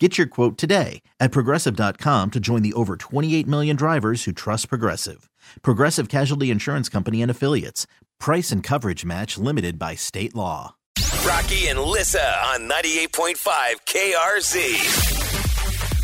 Get your quote today at progressive.com to join the over 28 million drivers who trust Progressive. Progressive Casualty Insurance Company and Affiliates. Price and coverage match limited by state law. Rocky and Lissa on 98.5 KRZ.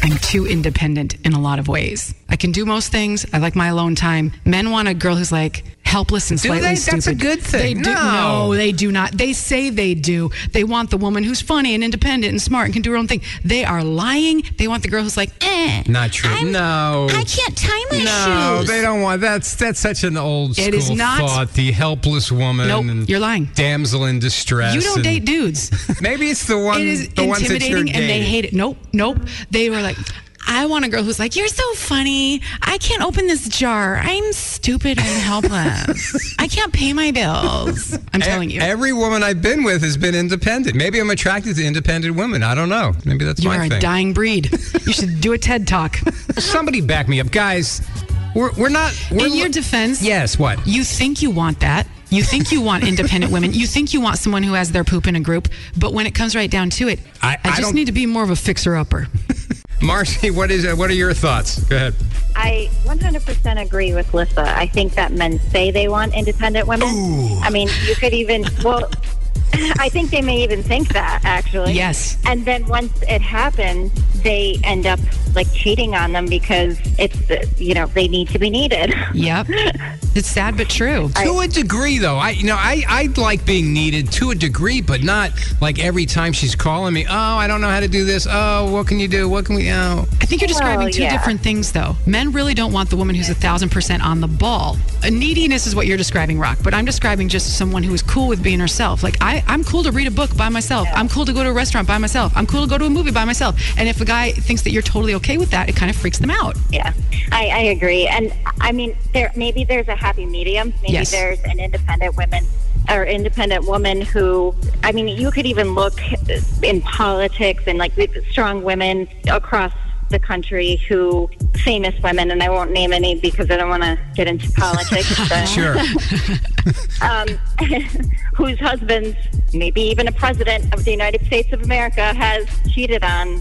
I'm too independent in a lot of ways. I can do most things. I like my alone time. Men want a girl who's like helpless and Do slightly they? stupid. That's a good thing. They do. No. they do not. They say they do. They want the woman who's funny and independent and smart and can do her own thing. They are lying. They want the girl who's like, eh. Not true. I'm- no. I can't tie my no, shoes. No, they don't want that's that's such an old school It is not- thought. The helpless woman Nope, and you're lying. damsel in distress. You don't date dudes. Maybe it's the one it is the ones that you're intimidating and they hate it. Nope, nope. They were like, I want a girl who's like, You're so funny. I can't open this jar. I'm stupid and helpless. I can't pay my bills. I'm telling you. Every woman I've been with has been independent. Maybe I'm attracted to independent women. I don't know. Maybe that's You my are a dying breed. You should do a TED talk. Somebody back me up, guys. We're we're not. We're In your defense, yes. What? you think you want that. You think you want independent women. You think you want someone who has their poop in a group. But when it comes right down to it, I- I just need to be more of a fixer upper. Marcy, what is uh, what are your thoughts? Go ahead. I 100% agree with Lissa. I think that men say they want independent women. I mean, you could even, well, I think they may even think that, actually. Yes. And then once it happens, they end up like cheating on them because it's, you know, they need to be needed. Yep. It's sad but true. To a degree, though, I you know I I like being needed to a degree, but not like every time she's calling me. Oh, I don't know how to do this. Oh, what can you do? What can we? Oh, I think you're describing Well, two yeah. different things, though. Men really don't want the woman who's a thousand percent on the ball. A neediness is what you're describing, Rock, but I'm describing just someone who is cool with being herself. Like I, I'm cool to read a book by myself. I'm cool to go to a restaurant by myself. I'm cool to go to a movie by myself. And if a guy thinks that you're totally okay with that, it kind of freaks them out. Yeah, I, I agree. And I mean, there maybe there's a happy medium. Maybe Yes. there's an independent woman or independent woman who, I mean, you could even look in politics and like with strong women across the country who famous women, and I won't name any because I don't want to get into politics. but, sure. um, whose husbands, maybe even a president of the United States of America, has cheated on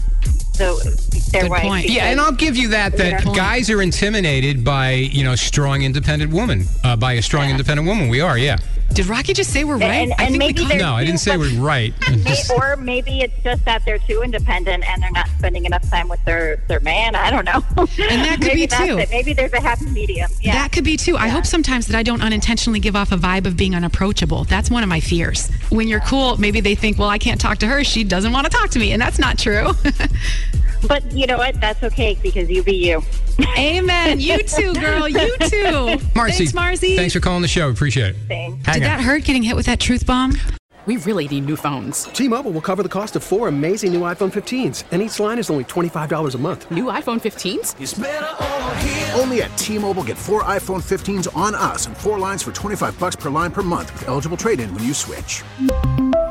the, their Good wife. point. Yeah, and I'll give you that. That Yeah. guys are intimidated by you know strong independent woman. Uh, by a strong independent woman, we are. Yeah. Did Rocky just say we're right? And- I and think maybe we No, I didn't say we're right. Or maybe it's just that they're too independent and they're not spending enough time with their, their man. I don't know. And that could maybe be that's too. It. Maybe there's a happy medium. Yeah. That could be too. I hope sometimes that I don't unintentionally give off a vibe of being unapproachable. That's one of my fears. When you're cool, maybe they think, well, I can't talk to her. She doesn't want to talk to me. And that's not true. but you know what? That's okay because you be you. Amen. You too, girl. You too. Marcy, Thanks, Marcy. Thanks for calling the show. Appreciate it. Thanks. Did that hurt getting hit with that truth bomb? We really need new phones. T-Mobile will cover the cost of four amazing new iPhone 15s, and each line is only $25 a month. New iPhone 15s? Only at T-Mobile get four iPhone 15s on us and four lines for 25 bucks per line per month with eligible trade-in when you switch.